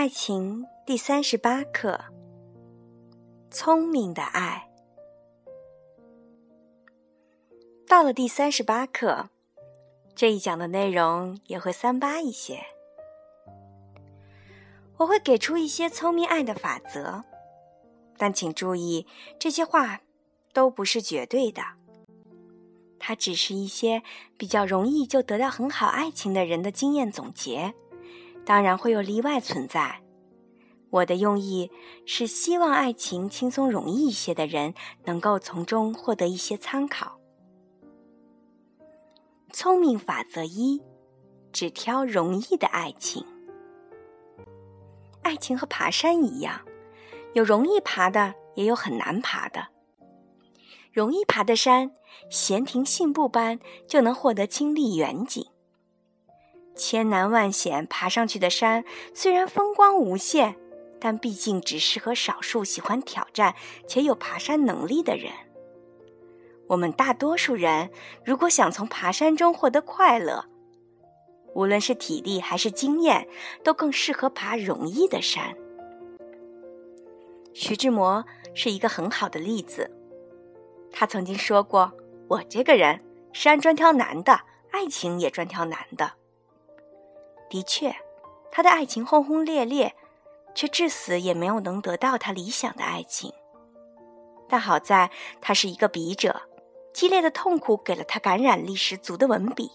爱情第三十八课：聪明的爱。到了第三十八课，这一讲的内容也会三八一些。我会给出一些聪明爱的法则，但请注意，这些话都不是绝对的。它只是一些比较容易就得到很好爱情的人的经验总结。当然会有例外存在。我的用意是希望爱情轻松容易一些的人能够从中获得一些参考。聪明法则一：只挑容易的爱情。爱情和爬山一样，有容易爬的，也有很难爬的。容易爬的山，闲庭信步般就能获得经历远景。千难万险爬上去的山，虽然风光无限，但毕竟只适合少数喜欢挑战且有爬山能力的人。我们大多数人，如果想从爬山中获得快乐，无论是体力还是经验，都更适合爬容易的山。徐志摩是一个很好的例子，他曾经说过：“我这个人，山专挑难的，爱情也专挑难的。”的确，他的爱情轰轰烈烈，却至死也没有能得到他理想的爱情。但好在他是一个笔者，激烈的痛苦给了他感染力十足的文笔。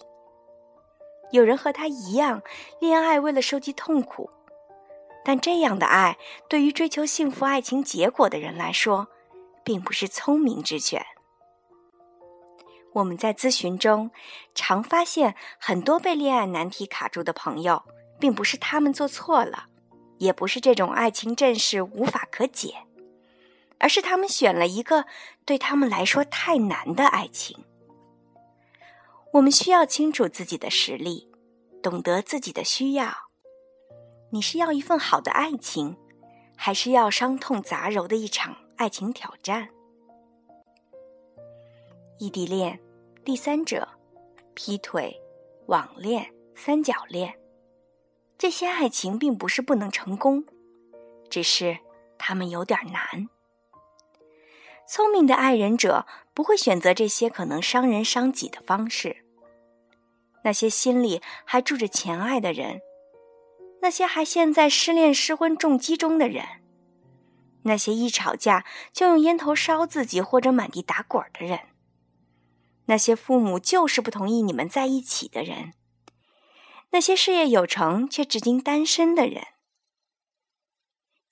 有人和他一样恋爱为了收集痛苦，但这样的爱对于追求幸福爱情结果的人来说，并不是聪明之选。我们在咨询中常发现，很多被恋爱难题卡住的朋友，并不是他们做错了，也不是这种爱情阵势无法可解，而是他们选了一个对他们来说太难的爱情。我们需要清楚自己的实力，懂得自己的需要。你是要一份好的爱情，还是要伤痛杂糅的一场爱情挑战？异地恋。第三者、劈腿、网恋、三角恋，这些爱情并不是不能成功，只是他们有点难。聪明的爱人者不会选择这些可能伤人伤己的方式。那些心里还住着前爱的人，那些还陷在失恋失婚重击中的人，那些一吵架就用烟头烧自己或者满地打滚的人。那些父母就是不同意你们在一起的人，那些事业有成却至今单身的人，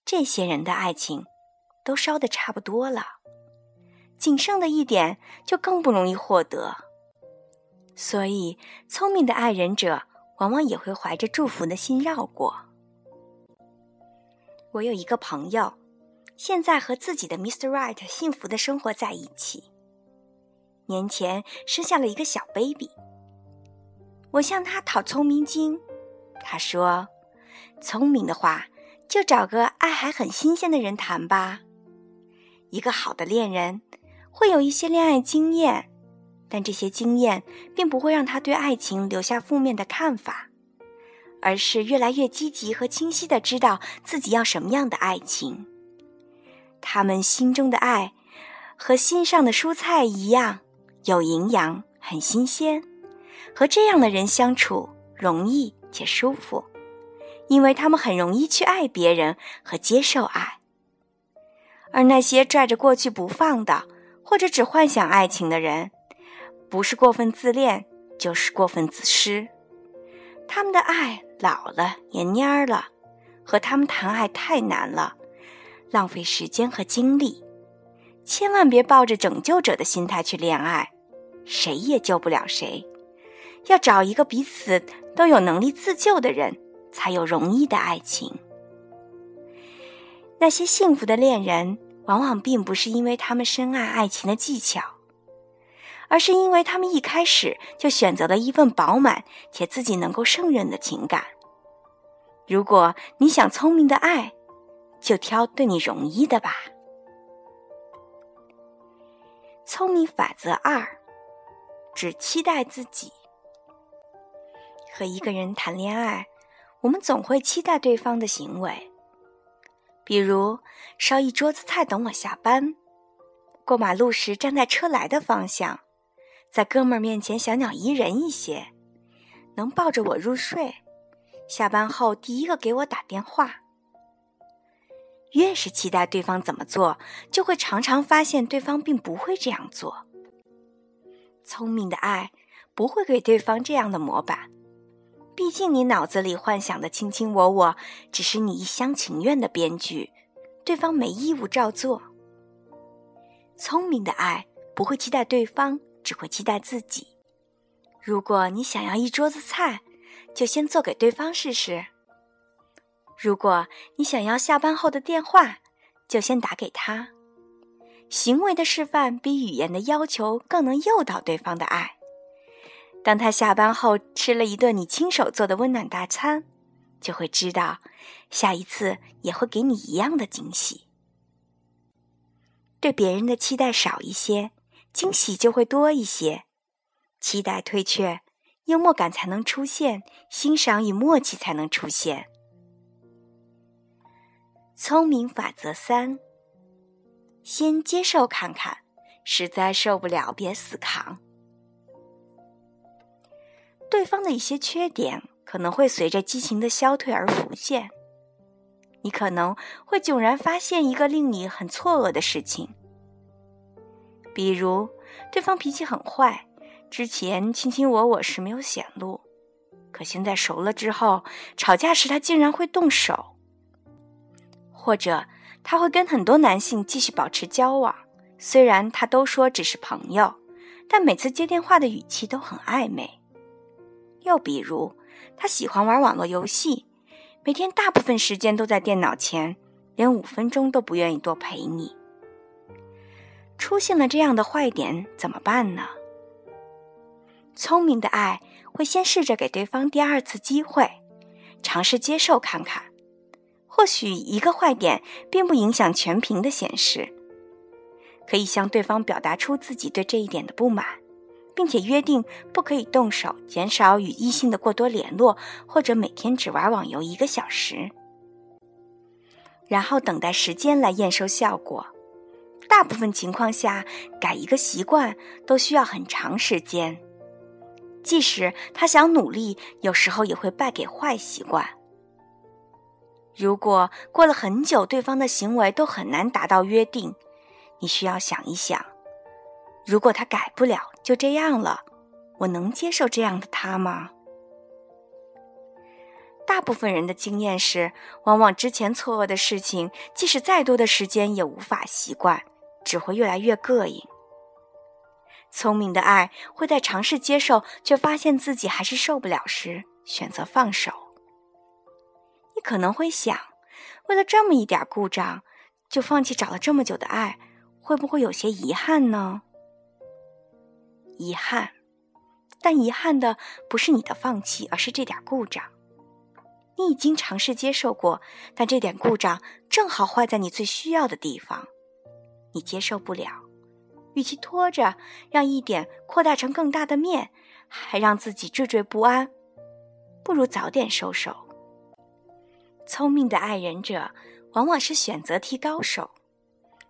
这些人的爱情都烧得差不多了，仅剩的一点就更不容易获得。所以，聪明的爱人者往往也会怀着祝福的心绕过。我有一个朋友，现在和自己的 Mr. Right 幸福的生活在一起。年前生下了一个小 baby，我向他讨聪明经，他说：“聪明的话，就找个爱还很新鲜的人谈吧。一个好的恋人会有一些恋爱经验，但这些经验并不会让他对爱情留下负面的看法，而是越来越积极和清晰的知道自己要什么样的爱情。他们心中的爱，和心上的蔬菜一样。”有营养，很新鲜，和这样的人相处容易且舒服，因为他们很容易去爱别人和接受爱。而那些拽着过去不放的，或者只幻想爱情的人，不是过分自恋，就是过分自私。他们的爱老了也蔫儿了，和他们谈爱太难了，浪费时间和精力。千万别抱着拯救者的心态去恋爱。谁也救不了谁，要找一个彼此都有能力自救的人，才有容易的爱情。那些幸福的恋人，往往并不是因为他们深谙爱情的技巧，而是因为他们一开始就选择了一份饱满且自己能够胜任的情感。如果你想聪明的爱，就挑对你容易的吧。聪明法则二。只期待自己和一个人谈恋爱，我们总会期待对方的行为，比如烧一桌子菜等我下班，过马路时站在车来的方向，在哥们儿面前小鸟依人一些，能抱着我入睡，下班后第一个给我打电话。越是期待对方怎么做，就会常常发现对方并不会这样做。聪明的爱不会给对方这样的模板，毕竟你脑子里幻想的卿卿我我，只是你一厢情愿的编剧，对方没义务照做。聪明的爱不会期待对方，只会期待自己。如果你想要一桌子菜，就先做给对方试试。如果你想要下班后的电话，就先打给他。行为的示范比语言的要求更能诱导对方的爱。当他下班后吃了一顿你亲手做的温暖大餐，就会知道，下一次也会给你一样的惊喜。对别人的期待少一些，惊喜就会多一些。期待退却，幽默感才能出现，欣赏与默契才能出现。聪明法则三：先接受看看，实在受不了别死扛。对方的一些缺点可能会随着激情的消退而浮现，你可能会迥然发现一个令你很错愕的事情，比如对方脾气很坏，之前卿卿我我时没有显露，可现在熟了之后，吵架时他竟然会动手。或者他会跟很多男性继续保持交往，虽然他都说只是朋友，但每次接电话的语气都很暧昧。又比如，他喜欢玩网络游戏，每天大部分时间都在电脑前，连五分钟都不愿意多陪你。出现了这样的坏点怎么办呢？聪明的爱会先试着给对方第二次机会，尝试接受看看。或许一个坏点并不影响全屏的显示，可以向对方表达出自己对这一点的不满，并且约定不可以动手，减少与异性的过多联络，或者每天只玩网游一个小时，然后等待时间来验收效果。大部分情况下，改一个习惯都需要很长时间，即使他想努力，有时候也会败给坏习惯。如果过了很久，对方的行为都很难达到约定，你需要想一想：如果他改不了，就这样了，我能接受这样的他吗？大部分人的经验是，往往之前错愕的事情，即使再多的时间也无法习惯，只会越来越膈应。聪明的爱会在尝试接受，却发现自己还是受不了时，选择放手。可能会想，为了这么一点故障，就放弃找了这么久的爱，会不会有些遗憾呢？遗憾，但遗憾的不是你的放弃，而是这点故障。你已经尝试接受过，但这点故障正好坏在你最需要的地方，你接受不了。与其拖着，让一点扩大成更大的面，还让自己惴惴不安，不如早点收手。聪明的爱人者，往往是选择题高手。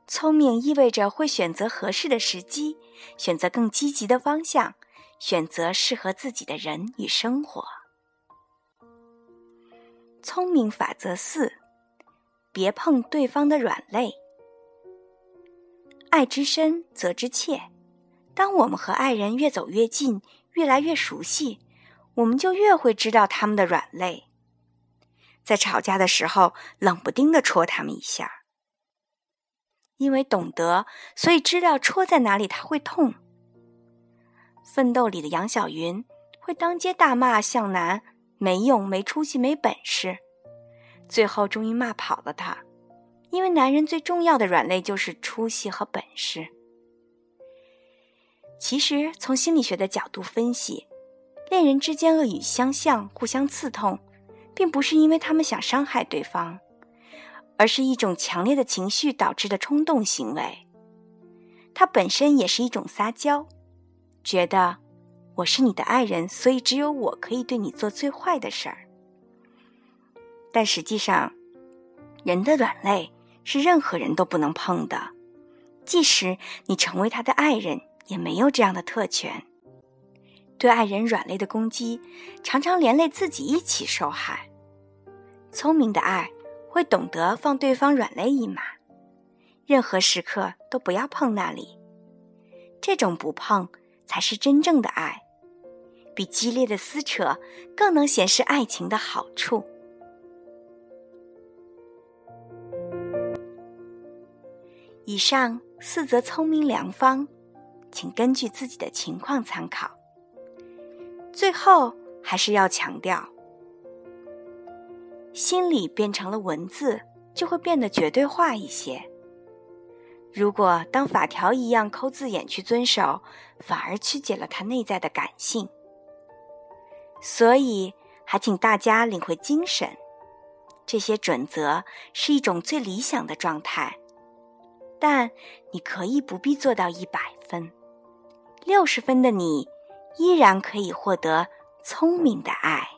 聪明意味着会选择合适的时机，选择更积极的方向，选择适合自己的人与生活。聪明法则四：别碰对方的软肋。爱之深，责之切。当我们和爱人越走越近，越来越熟悉，我们就越会知道他们的软肋。在吵架的时候，冷不丁的戳他们一下，因为懂得，所以知道戳在哪里他会痛。奋斗里的杨晓云会当街大骂向南没用、没出息、没本事，最后终于骂跑了他，因为男人最重要的软肋就是出息和本事。其实从心理学的角度分析，恋人之间恶语相向，互相刺痛。并不是因为他们想伤害对方，而是一种强烈的情绪导致的冲动行为。它本身也是一种撒娇，觉得我是你的爱人，所以只有我可以对你做最坏的事儿。但实际上，人的软肋是任何人都不能碰的，即使你成为他的爱人，也没有这样的特权。对爱人软肋的攻击，常常连累自己一起受害。聪明的爱会懂得放对方软肋一马，任何时刻都不要碰那里。这种不碰才是真正的爱，比激烈的撕扯更能显示爱情的好处。以上四则聪明良方，请根据自己的情况参考。最后还是要强调，心理变成了文字，就会变得绝对化一些。如果当法条一样抠字眼去遵守，反而曲解了他内在的感性。所以，还请大家领会精神，这些准则是一种最理想的状态，但你可以不必做到一百分，六十分的你。依然可以获得聪明的爱。